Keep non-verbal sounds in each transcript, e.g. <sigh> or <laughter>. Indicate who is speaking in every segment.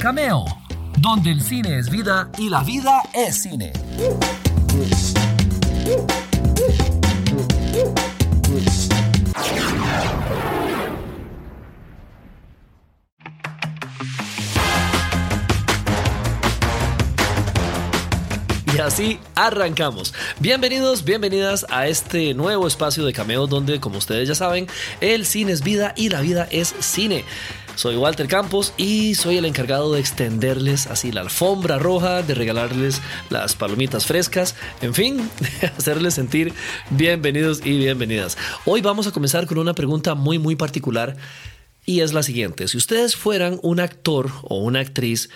Speaker 1: Cameo, donde el cine es vida y la vida es cine. Y así arrancamos. Bienvenidos, bienvenidas a este nuevo espacio de cameo donde, como ustedes ya saben, el cine es vida y la vida es cine. Soy Walter Campos y soy el encargado de extenderles así la alfombra roja, de regalarles las palomitas frescas, en fin, de <laughs> hacerles sentir bienvenidos y bienvenidas. Hoy vamos a comenzar con una pregunta muy muy particular y es la siguiente. Si ustedes fueran un actor o una actriz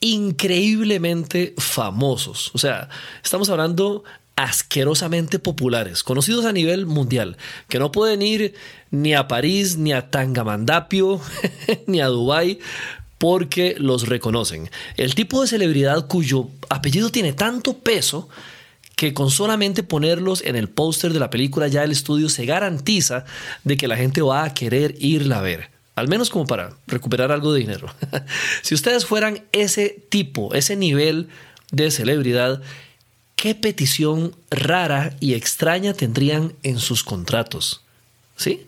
Speaker 1: increíblemente famosos. O sea, estamos hablando asquerosamente populares, conocidos a nivel mundial, que no pueden ir ni a París, ni a Tangamandapio, <laughs> ni a Dubái porque los reconocen. El tipo de celebridad cuyo apellido tiene tanto peso que con solamente ponerlos en el póster de la película ya el estudio se garantiza de que la gente va a querer irla a ver al menos como para recuperar algo de dinero. <laughs> si ustedes fueran ese tipo, ese nivel de celebridad, ¿qué petición rara y extraña tendrían en sus contratos? ¿Sí?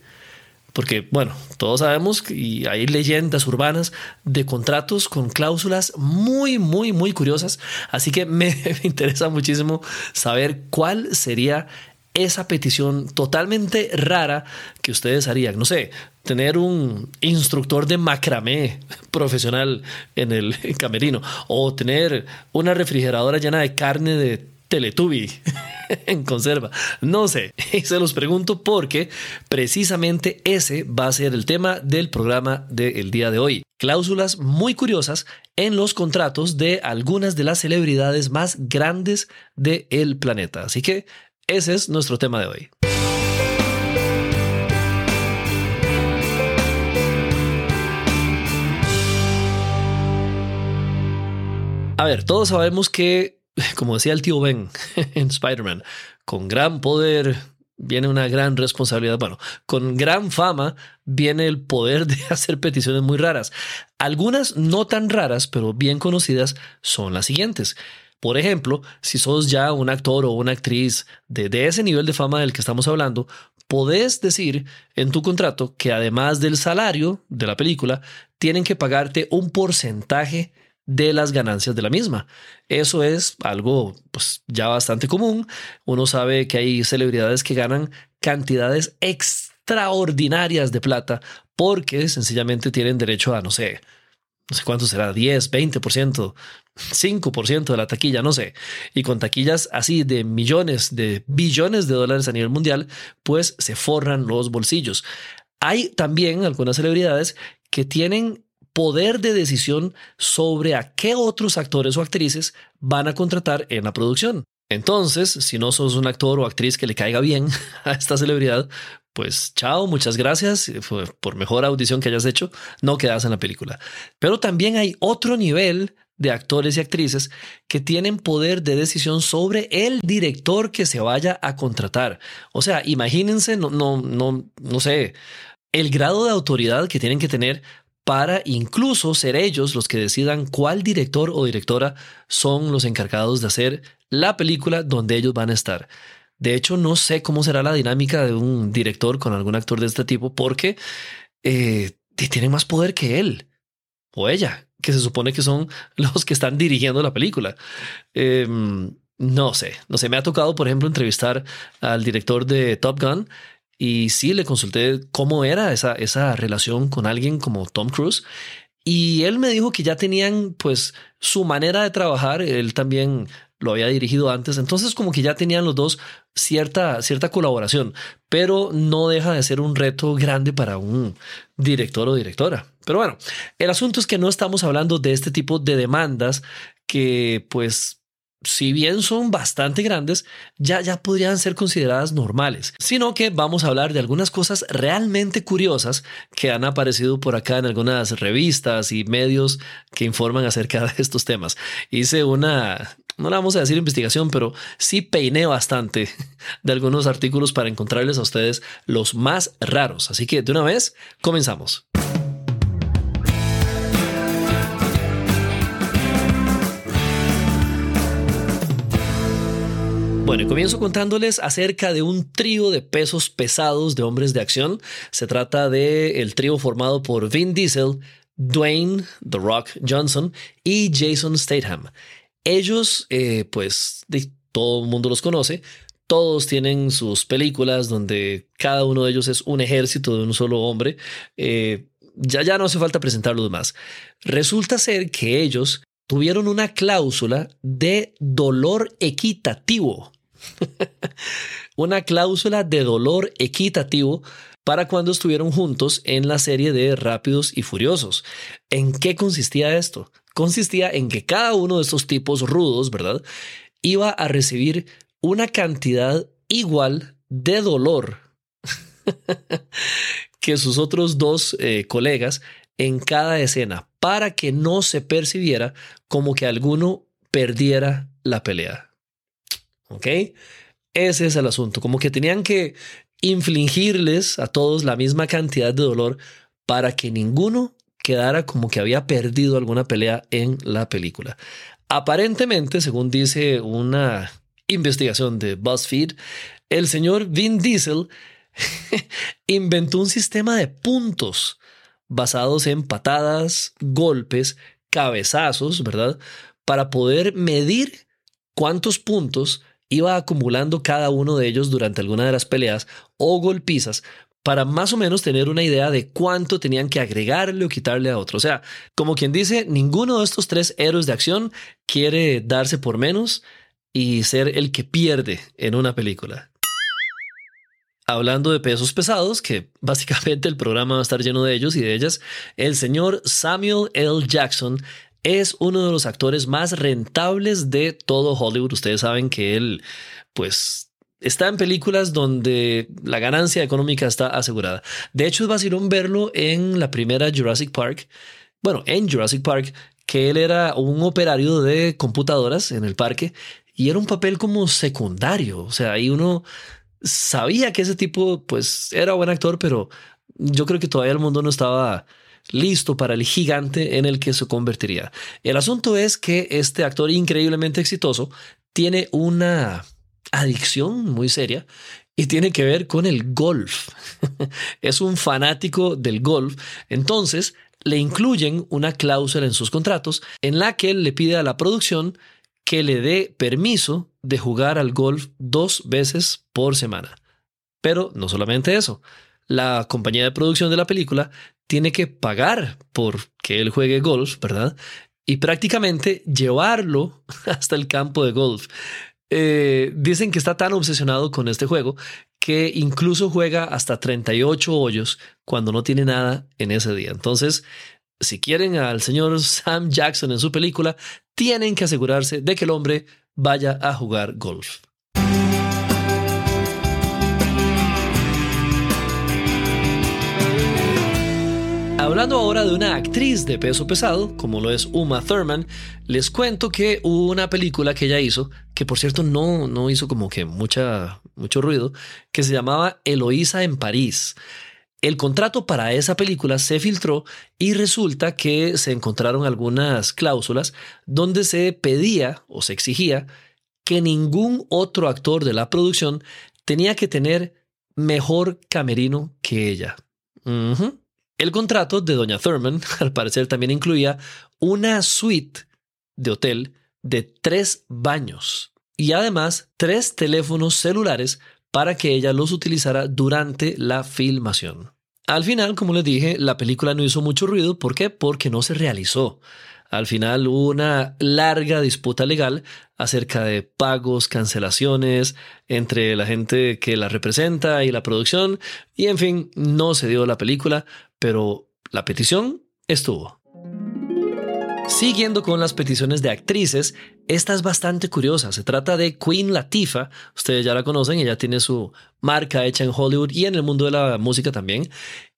Speaker 1: Porque, bueno, todos sabemos y hay leyendas urbanas de contratos con cláusulas muy, muy, muy curiosas. Así que <laughs> me interesa muchísimo saber cuál sería esa petición totalmente rara que ustedes harían. No sé, tener un instructor de macramé <laughs> profesional en el camerino o tener una refrigeradora llena de carne de Teletubby <laughs> en conserva. No sé, y <laughs> se los pregunto porque precisamente ese va a ser el tema del programa del día de hoy. Cláusulas muy curiosas en los contratos de algunas de las celebridades más grandes del planeta. Así que ese es nuestro tema de hoy. A ver, todos sabemos que, como decía el tío Ben <laughs> en Spider-Man, con gran poder viene una gran responsabilidad. Bueno, con gran fama viene el poder de <laughs> hacer peticiones muy raras. Algunas no tan raras, pero bien conocidas, son las siguientes. Por ejemplo, si sos ya un actor o una actriz de, ese nivel de fama del que estamos hablando, podés decir en tu contrato que además del salario de la película, tienen que pagarte un porcentaje de las ganancias de la misma. Eso es algo pues, ya bastante común. Uno sabe que hay celebridades que ganan cantidades extraordinarias de plata porque sencillamente tienen derecho a, no sé, no sé cuánto será, 10, 20%, 5% de la taquilla, no sé. Y con taquillas así de millones, de billones de dólares a nivel mundial, pues se forran los bolsillos. Hay también algunas celebridades que tienen poder de decisión sobre a qué otros actores o actrices van a contratar en la producción. Entonces, si no sos un actor o actriz que le caiga bien <laughs> a esta celebridad, pues chao, muchas gracias por mejor audición que hayas hecho, no quedas en la película. Pero también hay otro nivel de actores y actrices que tienen poder de decisión sobre el director que se vaya a contratar. O sea, imagínense, no, no, no, no sé, el grado de autoridad que tienen que tener para incluso ser ellos los que decidan cuál director o directora son los encargados de hacer la película donde ellos van a estar. De hecho, no sé cómo será la dinámica de un director con algún actor de este tipo porque eh, tiene más poder que él o ella, que se supone que son <laughs> los que están dirigiendo la película. Em, no sé, no sé, me ha tocado, por ejemplo, entrevistar al director de Top Gun y sí le consulté cómo era esa, esa relación con alguien como Tom Cruise. Y él me dijo que ya tenían pues su manera de trabajar. Él también lo había dirigido antes, entonces como que ya tenían los dos cierta, cierta colaboración, pero no deja de ser un reto grande para un director o directora. Pero bueno, el asunto es que no estamos hablando de este tipo de demandas que pues si bien son bastante grandes, ya, ya podrían ser consideradas normales, sino que vamos a hablar de algunas cosas realmente curiosas que han aparecido por acá en algunas revistas y medios que informan acerca <laughs> de estos temas. Hice una, no le vamos a decir investigación, pero sí peiné bastante <laughs> de algunos artículos para encontrarles a ustedes los más raros. Así que de una vez, comenzamos. Bueno, comienzo contándoles acerca de un trío de pesos pesados de hombres de acción. Se trata de el trío formado por Vin Diesel, Dwayne The Rock Johnson y Jason Statham. Ellos, eh, pues, todo el mundo los conoce. Todos tienen sus películas donde cada uno de ellos es un ejército de un solo hombre. Eh, ya, ya no hace falta presentarlos más. Resulta ser que ellos tuvieron una cláusula de dolor equitativo. <laughs> una cláusula de dolor equitativo para cuando estuvieron juntos en la serie de Rápidos y Furiosos. ¿En qué consistía esto? Consistía en que cada uno de estos tipos rudos, ¿verdad? Iba a recibir una cantidad igual de dolor <laughs> que sus otros dos eh, colegas en cada escena para que no se percibiera como que alguno perdiera la pelea. ¿Ok? Ese es el asunto, como que tenían que infligirles a todos la misma cantidad de dolor para que ninguno quedara como que había perdido alguna pelea en la película. Aparentemente, según dice una investigación de BuzzFeed, el señor Vin Diesel <laughs> inventó un sistema de puntos basados en patadas, golpes, cabezazos, ¿verdad? Para poder medir cuántos puntos iba acumulando cada uno de ellos durante alguna de las peleas o golpizas para más o menos tener una idea de cuánto tenían que agregarle o quitarle a otro. O sea, como quien dice, ninguno de estos tres héroes de acción quiere darse por menos y ser el que pierde en una película. Hablando de pesos pesados, que <laughs> básicamente el programa va a estar lleno de ellos y de ellas, el señor Samuel L. Jackson es uno de los actores más rentables de todo Hollywood. Ustedes saben que él, pues, está en películas donde la ganancia económica está asegurada. De hecho, es vacilón verlo en la primera Jurassic Park. Bueno, en Jurassic Park, que él era un operario de computadoras en el parque y era un papel como secundario. O sea, ahí uno sabía que ese tipo, pues, era buen actor, pero yo creo que todavía el mundo no estaba listo para el gigante en el que se convertiría. El asunto es que este actor increíblemente exitoso tiene una adicción muy seria y tiene que ver con el golf. <laughs> es un fanático del golf, entonces le incluyen una cláusula en sus contratos en la que él le pide a la producción que le dé permiso de jugar al golf dos veces por semana. Pero no solamente eso, la compañía de producción de la película tiene que pagar por que él juegue golf, ¿verdad? Y prácticamente llevarlo <laughs> hasta el campo de golf. Eh, dicen que está tan obsesionado con este juego que incluso juega hasta 38 hoyos cuando no tiene nada en ese día. Entonces, si quieren al señor <laughs> Sam Jackson en su película, tienen que asegurarse de que el hombre vaya a jugar golf. Hablando ahora de una actriz de peso pesado, como lo es Uma Thurman, les cuento que hubo una película que ella hizo, que por cierto no, no hizo como que mucha, mucho ruido, que se llamaba Eloísa en París. El contrato para esa película se filtró y resulta que se encontraron algunas cláusulas donde se pedía o se exigía que ningún otro actor de la producción tenía que tener mejor camerino que ella. El contrato de Doña Thurman, <laughs> al parecer, también incluía una suite de hotel de tres baños y además tres teléfonos celulares para que ella los utilizara durante la filmación. Al final, como les dije, la película no hizo mucho ruido. ¿Por qué? Porque no se realizó. Al final hubo una larga disputa legal acerca de pagos, cancelaciones entre la gente que la representa y la producción. Y en fin, no se dio la película, pero la petición estuvo. Siguiendo con las peticiones de actrices, esta es bastante curiosa. Se trata de Queen Latifah. Ustedes ya la conocen, ella tiene su marca hecha en Hollywood y en el mundo de la música también.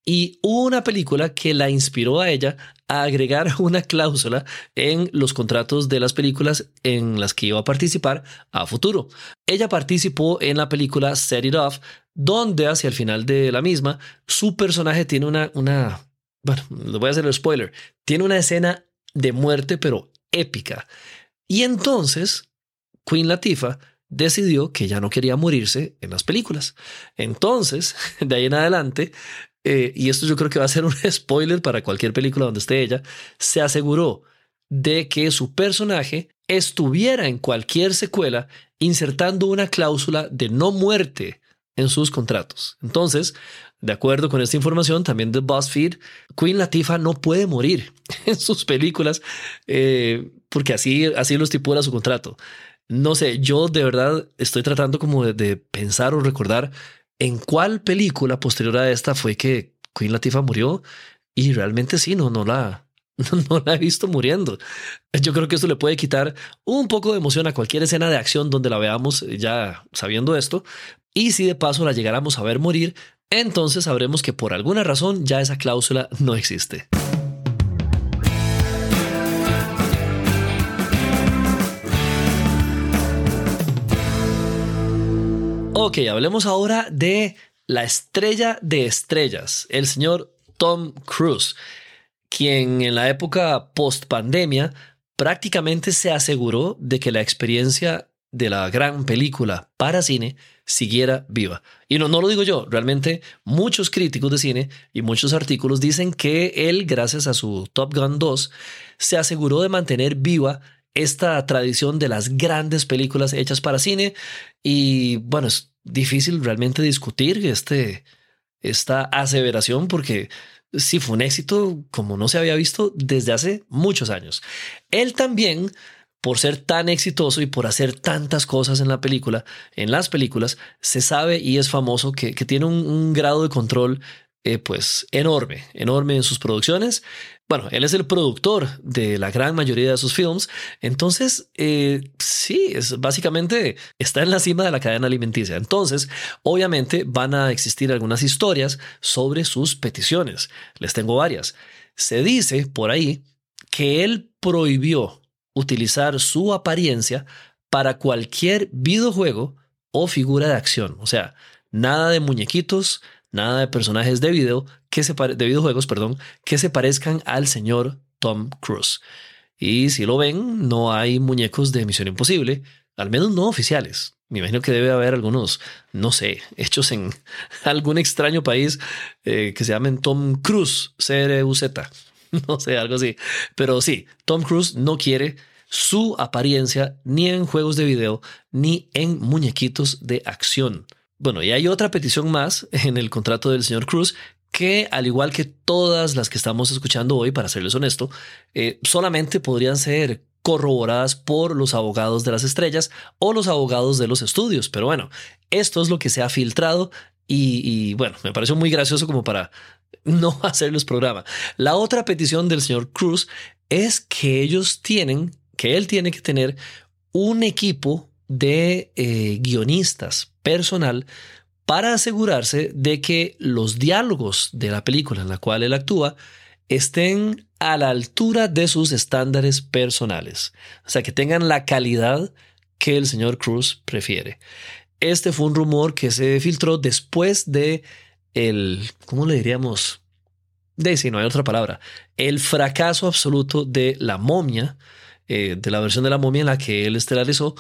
Speaker 1: Y una película que la inspiró a ella a agregar <laughs> una cláusula en los contratos de las películas en las que iba a participar a futuro. Ella participó en la película Set It Off, donde hacia el final de la misma, su personaje tiene una, una, bueno, le voy a hacer el spoiler, tiene una escena de muerte, pero épica. Y entonces, Queen Latifah decidió que ya no quería morirse en las películas. Entonces, <laughs> de ahí en adelante, eh, y esto yo creo que va a ser <laughs> un spoiler para cualquier película donde esté ella, se aseguró de que su personaje estuviera en cualquier secuela insertando una cláusula de no muerte en sus contratos. Entonces, de acuerdo con esta información, también de BuzzFeed, Queen Latifah no puede morir <laughs> en sus películas eh, porque así, así lo estipula su contrato. No sé, yo de verdad estoy tratando como de, pensar o recordar en cuál película posterior a esta fue que Queen Latifah murió y realmente sí, no, no la, <laughs> no la he visto muriendo. Yo creo que esto le puede quitar un poco de emoción a cualquier escena de acción donde la veamos ya sabiendo esto. Y si de paso la llegáramos a ver morir, entonces sabremos que por alguna razón ya esa cláusula no existe. Ok, hablemos ahora de la estrella de estrellas, el señor Tom Cruise, quien en la época post pandemia prácticamente se aseguró de que la experiencia de la gran película para cine siguiera viva. Y no, no lo digo yo, realmente muchos críticos de cine y muchos artículos dicen que él, gracias a su Top Gun 2, se aseguró de mantener viva esta tradición de las grandes películas hechas para cine. Y bueno, es difícil realmente discutir este, esta aseveración porque sí fue un éxito como no se había visto desde hace muchos años. Él también por ser tan exitoso y por hacer tantas cosas en la película, en las películas, se sabe y es famoso que, tiene un, grado de control eh, pues enorme, enorme en sus producciones. Bueno, él es el productor de la gran mayoría de sus films, entonces eh, sí, es básicamente está en la cima de la cadena alimenticia. Entonces, obviamente van a existir algunas historias sobre sus peticiones. Les tengo varias. Se dice por ahí que él prohibió utilizar su apariencia para cualquier videojuego o figura de acción. O sea, nada de muñequitos, nada de personajes de video que se de videojuegos, perdón, que se parezcan al señor Tom Cruise. Y si lo ven, no hay muñecos de Misión Imposible, al menos no oficiales. Me imagino que debe haber algunos, no sé, hechos en <laughs> algún extraño país eh, que se llamen Tom Cruise, C-R-U-Z. <laughs> No sé, algo así. Pero sí, Tom Cruise no quiere su apariencia ni en juegos de video ni en muñequitos de acción. Bueno, y hay otra petición más en el contrato del señor Cruz que, al igual que todas las que estamos escuchando hoy, para serles honesto, eh, solamente podrían ser corroboradas por los abogados de las estrellas o los abogados de los estudios. Pero bueno, esto es lo que se ha filtrado y, y bueno, me pareció muy gracioso como para no <laughs> hacerles programa. La otra petición del señor Cruz es que ellos tienen que él tiene que tener un equipo de eh, guionistas personal para asegurarse de que los diálogos de la película en la cual él actúa estén a la altura de sus estándares personales, o sea, que tengan la calidad que el señor Cruz prefiere. Este fue un rumor que se filtró después de el, ¿cómo le diríamos? De si no hay otra palabra, el fracaso absoluto de la momia, eh, de la versión de la momia en la que él estelarizó.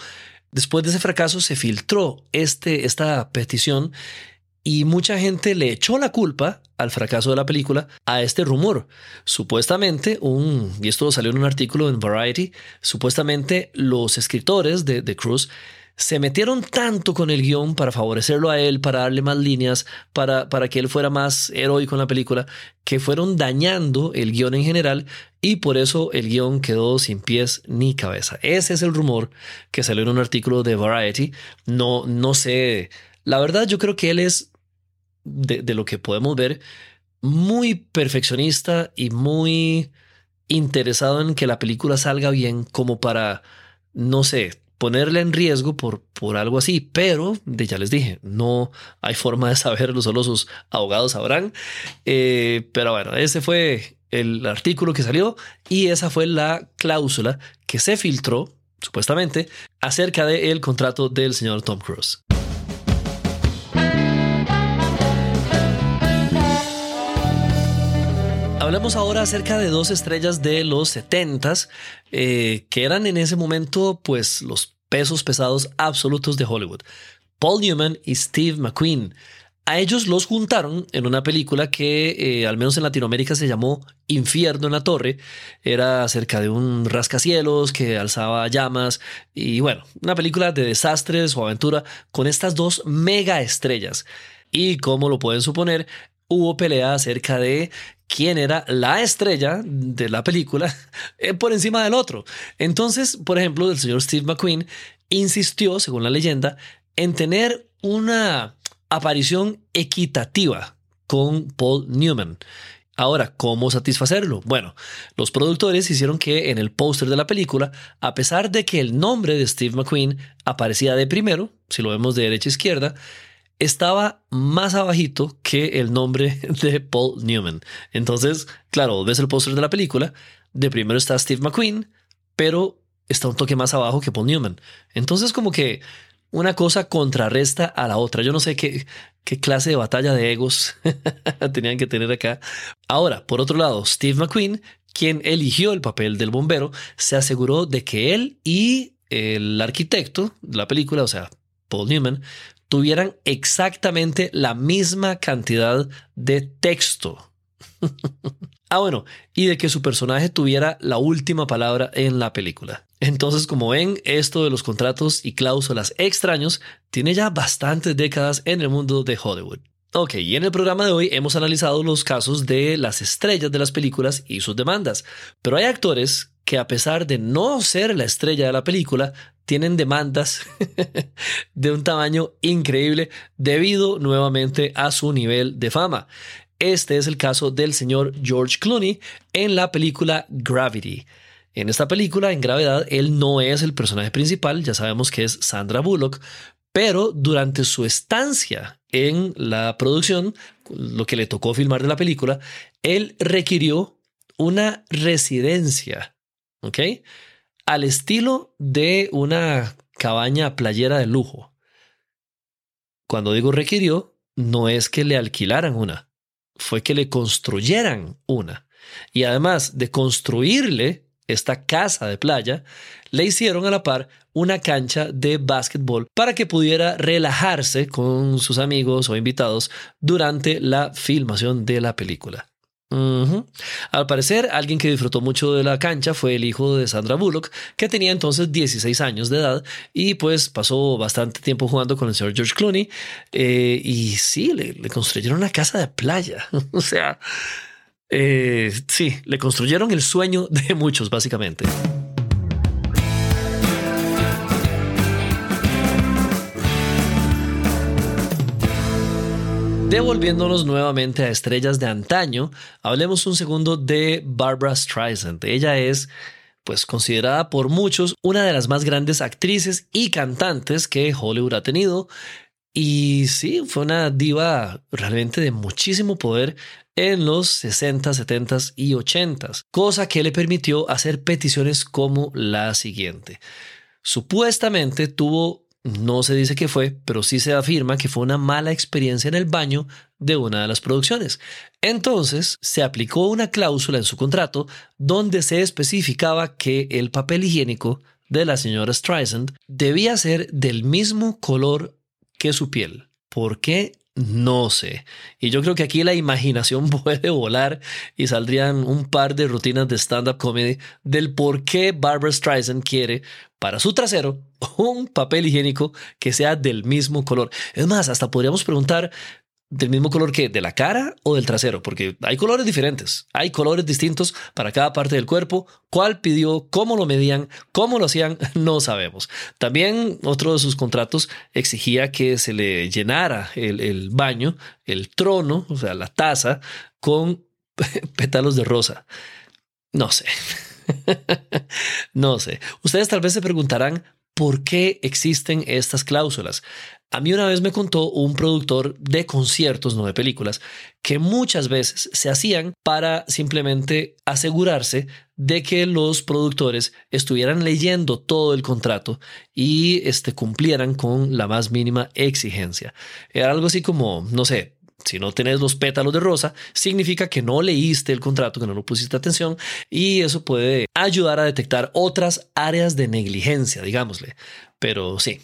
Speaker 1: Después de ese fracaso se filtró este, esta petición y mucha gente le echó la culpa al fracaso de la película a este rumor. Supuestamente, un, y esto salió en un artículo en Variety, supuestamente los escritores de, de Cruz se metieron tanto con el guion para favorecerlo a él, para darle más líneas, para, para que él fuera más heroico en la película, que fueron dañando el guion en general y por eso el guion quedó sin pies ni cabeza. Ese es el rumor que salió en un artículo de Variety. No, no sé. La verdad, yo creo que él es, de, de lo que podemos ver, muy perfeccionista y muy interesado en que la película salga bien como para, no sé, ponerle en riesgo por, por algo así, pero de, ya les dije, no hay forma de saberlo, solo sus abogados sabrán. Eh, pero bueno, ese fue el artículo que salió y esa fue la cláusula que se filtró, supuestamente, acerca del contrato del señor Tom Cruise. Hablemos ahora acerca de dos estrellas de los 70 eh, que eran en ese momento pues los pesos pesados absolutos de Hollywood. Paul Newman y Steve McQueen. A ellos los juntaron en una película que, eh, al menos en Latinoamérica, se llamó Infierno en la Torre. Era acerca de un rascacielos que alzaba llamas y, bueno, una película de desastres o aventura con estas dos mega estrellas. Y como lo pueden suponer, hubo pelea acerca de quién era la estrella de la película <laughs> eh, por encima del otro. Entonces, por ejemplo, el señor Steve McQueen insistió, según la leyenda, en tener una aparición equitativa con Paul Newman. Ahora, ¿cómo satisfacerlo? Bueno, los productores hicieron que en el póster de la película, a pesar de que el nombre de Steve McQueen aparecía de primero, si lo vemos de derecha a izquierda, estaba más abajito que el nombre <laughs> de Paul Newman. Entonces, claro, ves el póster de la película, de primero está Steve McQueen, pero está un toque más abajo que Paul Newman. Entonces, como que una cosa contrarresta a la otra. Yo no sé qué, qué clase de batalla de egos <laughs> tenían que tener acá. Ahora, por otro lado, Steve McQueen, quien eligió el papel del bombero, se aseguró de que él y el arquitecto de la película, o sea, Paul Newman, tuvieran exactamente la misma cantidad de texto. <laughs> ah, bueno, y de que su personaje tuviera la última palabra en la película. Entonces, como ven, esto de los contratos y cláusulas extraños tiene ya bastantes décadas en el mundo de Hollywood. Ok, y en el programa de hoy hemos analizado los casos de las estrellas de las películas y sus demandas, pero hay actores que a pesar de no ser la estrella de la película, tienen demandas <laughs> de un tamaño increíble debido nuevamente a su nivel de fama. Este es el caso del señor George Clooney en la película Gravity. En esta película, en gravedad, él no es el personaje principal, ya sabemos que es Sandra Bullock, pero durante su estancia en la producción, lo que le tocó filmar de la película, él requirió una residencia, ¿ok? Al estilo de una cabaña playera de lujo. Cuando digo requirió, no es que le alquilaran una, fue que le construyeran una. Y además de construirle esta casa de playa, le hicieron a la par una cancha de básquetbol para que pudiera relajarse con sus amigos o invitados durante la filmación de la película. Al parecer, alguien que disfrutó mucho de la cancha fue el hijo de Sandra Bullock, que tenía entonces 16 años de edad y pues pasó bastante tiempo jugando con el señor George Clooney. Eh, y sí, le, construyeron una casa de playa. <laughs> o sea, eh, sí, le construyeron el sueño de muchos, básicamente. Devolviéndonos nuevamente a estrellas de antaño, hablemos un segundo de Barbara Streisand. Ella es pues considerada por muchos una de las más grandes actrices y cantantes que Hollywood ha tenido. Y sí, fue una diva realmente de muchísimo poder en los 60, 70 y 80, cosa que le permitió hacer peticiones como la siguiente. Supuestamente tuvo, no se dice que fue, pero sí se afirma que fue una mala experiencia en el baño de una de las producciones. Entonces se aplicó una cláusula en su contrato donde se especificaba que el papel higiénico de la señora Streisand debía ser del mismo color que su piel. ¿Por qué? No sé. Y yo creo que aquí la imaginación <laughs> puede volar y saldrían un par de rutinas de stand-up comedy del por qué Barbara Streisand quiere para su trasero <laughs> un papel higiénico que sea del mismo color. Es más, hasta podríamos preguntar del mismo color que de la cara o del trasero, porque hay colores diferentes, hay colores distintos para cada parte del cuerpo. ¿Cuál pidió? ¿Cómo lo medían? ¿Cómo lo hacían? <laughs> No sabemos. También otro de sus contratos exigía que se le llenara el, el baño, el trono, o sea, la taza, con <laughs> pétalos de rosa. No sé. <laughs> no sé. Ustedes tal vez se preguntarán por qué existen estas cláusulas. A mí una vez me contó un productor de conciertos, no de películas, que muchas veces se hacían para simplemente asegurarse de que los productores estuvieran leyendo todo el contrato y este, cumplieran con la más mínima exigencia. Era algo así como, no sé, si no tenés los pétalos de rosa, significa que no leíste el contrato, que no lo pusiste atención y eso puede ayudar a detectar otras áreas de negligencia, digámosle. Pero sí.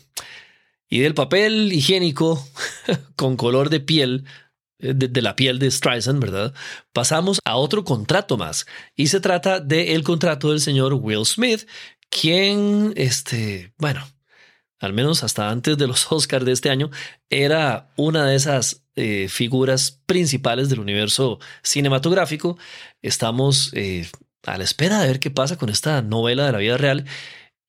Speaker 1: Y del papel higiénico <laughs> con color de piel, eh, de, la piel de Streisand, ¿verdad? Pasamos a otro contrato más y se trata del contrato del señor Will Smith, quien, este, bueno, al menos hasta antes de los <laughs> Oscars de este año, era una de esas eh, figuras principales del universo cinematográfico. Estamos eh, a la espera de ver qué pasa con esta novela de la vida real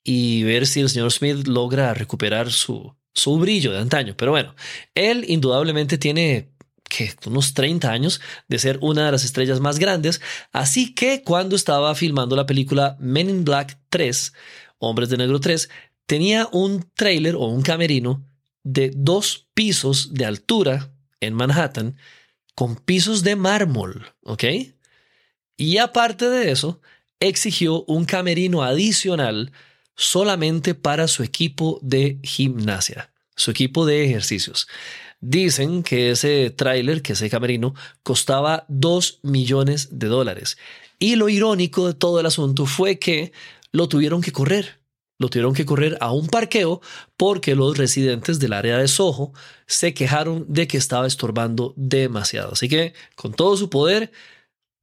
Speaker 1: y ver si el señor Smith logra recuperar su, su brillo de antaño. Pero bueno, él indudablemente tiene que unos 30 años de ser una de las estrellas más grandes, así que cuando estaba filmando la película Men in Black 3, Hombres de Negro 3, tenía un trailer o un camerino de dos pisos de altura en Manhattan con pisos de mármol, ¿ok? Y aparte de eso, exigió un camerino adicional solamente para su equipo de gimnasia, su equipo de ejercicios. Dicen que ese tráiler, que ese camerino, costaba 2 millones de dólares. Y lo irónico de todo el asunto fue que lo tuvieron que correr. Lo tuvieron que correr a un parqueo porque los residentes del área de Soho se quejaron de que estaba estorbando demasiado. Así que con todo su poder,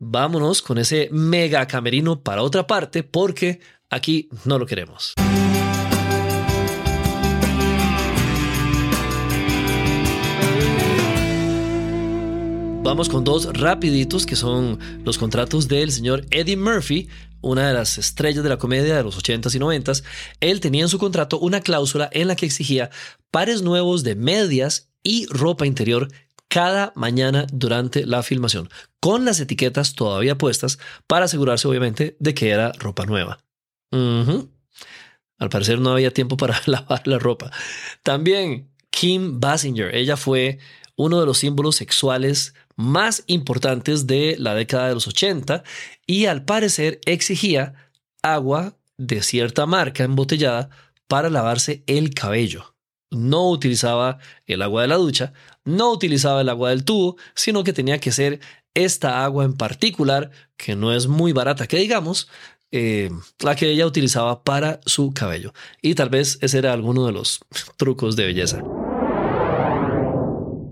Speaker 1: vámonos con ese mega camerino para otra parte porque aquí no lo queremos. Vamos con dos rapiditos que son los contratos del señor Eddie Murphy, una de las estrellas de la comedia de los 80s y 90s. Él tenía en su contrato una cláusula en la que exigía pares nuevos de medias y ropa interior cada mañana durante la filmación, con las etiquetas todavía puestas para asegurarse obviamente de que era ropa nueva. Al parecer no había tiempo para <laughs> lavar la ropa. También Kim Basinger, ella fue uno de los símbolos sexuales más importantes de la década de los 80 y al parecer exigía agua de cierta marca embotellada para lavarse el cabello. No utilizaba el agua de la ducha, no utilizaba el agua del tubo, sino que tenía que ser esta agua en particular, que no es muy barata que digamos, eh, la que ella utilizaba para su cabello. Y tal vez ese era alguno de los <laughs> trucos de belleza.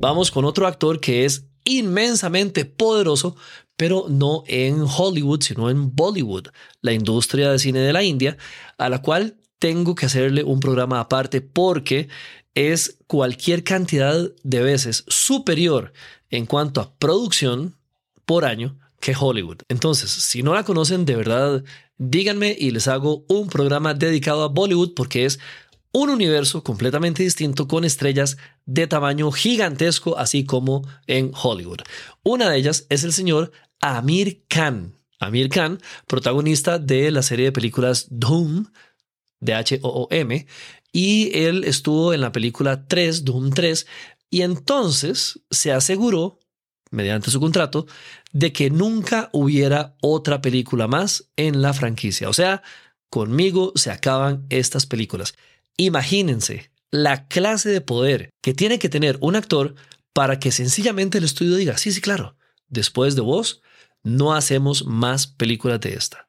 Speaker 1: Vamos con otro actor que es inmensamente poderoso, pero no en Hollywood, sino en Bollywood, la industria de cine de la India, a la cual tengo que hacerle un programa aparte porque es cualquier cantidad de veces superior en cuanto a producción por año que Hollywood. Entonces, si no la conocen de verdad, díganme y les hago un programa dedicado a Bollywood porque es un universo completamente distinto con estrellas de tamaño gigantesco, así como en Hollywood. Una de ellas es el señor Amir Khan. Amir Khan, protagonista de la serie de películas Doom, de H-O-O-M, y él estuvo en la película 3, Doom 3, y entonces se aseguró, mediante su contrato, de que nunca hubiera otra película más en la franquicia. O sea, conmigo se acaban estas películas. Imagínense la clase de poder que tiene que tener un actor para que sencillamente el estudio diga, sí, sí, claro, después de vos, no hacemos más películas de esta.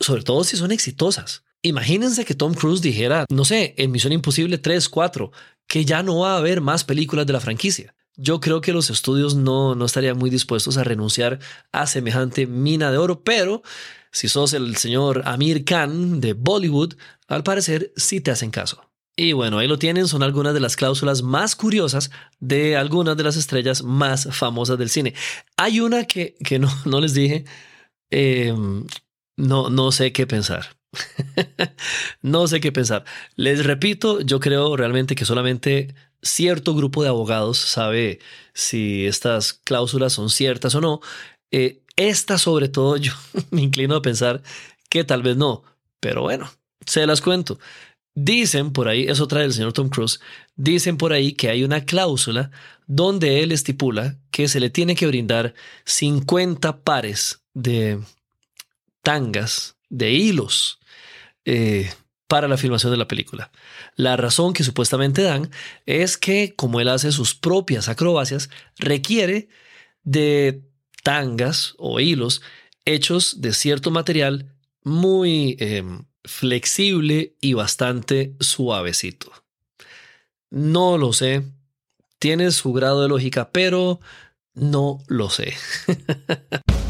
Speaker 1: Sobre todo si son exitosas. Imagínense que Tom Cruise dijera, no sé, en Misión Imposible 3, 4, que ya no va a haber más películas de la franquicia. Yo creo que los estudios no, no estarían muy dispuestos a renunciar a semejante mina de oro, pero si sos el señor Amir Khan de Bollywood, al parecer sí te hacen caso. Y bueno, ahí lo tienen, son algunas de las cláusulas más curiosas de algunas de las estrellas más famosas del cine. Hay una que, que no, <laughs> no les dije, em, no, no sé qué pensar. <laughs> no sé qué pensar. Les repito, yo creo realmente que solamente cierto grupo de abogados sabe si estas cláusulas son ciertas o no. Eh, esta sobre todo <laughs> yo me inclino a pensar que tal vez no, pero bueno, se las cuento. Dicen por ahí, es otra del señor Tom Cruise, dicen por ahí que hay una cláusula donde él estipula que se le tiene que brindar 50 pares de tangas, de hilos, eh, para la filmación de la película. La razón que supuestamente dan es que como él hace sus propias acrobacias, requiere de tangas o hilos hechos de cierto material muy em, flexible y bastante suavecito. No lo sé. Tiene su grado de lógica, pero no lo sé. <laughs>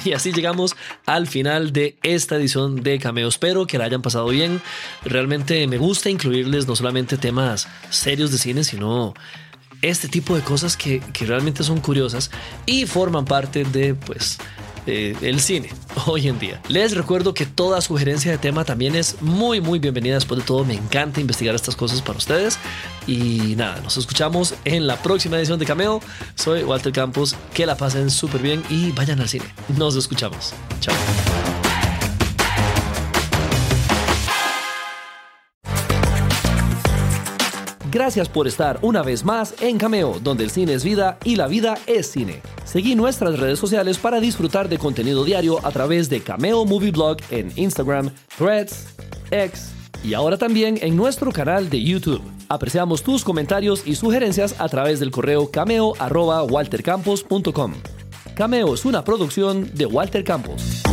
Speaker 1: <laughs> Y así llegamos al final de esta edición de Cameo. Espero que la hayan pasado bien. Realmente me gusta incluirles no solamente temas serios de cine, sino este tipo de cosas que, que realmente son curiosas y forman parte de, pues, eh, el cine <laughs> hoy en día. Les recuerdo que toda sugerencia de tema también es muy muy bienvenida. Después de todo, me encanta investigar estas cosas para ustedes. Y nada, nos escuchamos en la próxima edición de Cameo. Soy Walter Campos. Que la pasen súper bien y vayan al cine. Nos escuchamos. Chao. Gracias por estar una vez más en Cameo, donde el cine es vida y la vida es cine. Seguí nuestras redes sociales para disfrutar de contenido diario a través de Cameo Movie Blog en Instagram, Threads, X y ahora también en nuestro canal de YouTube. Apreciamos tus comentarios y sugerencias a través del correo cameo@waltercampos.com. Cameo es una producción de Walter Campos.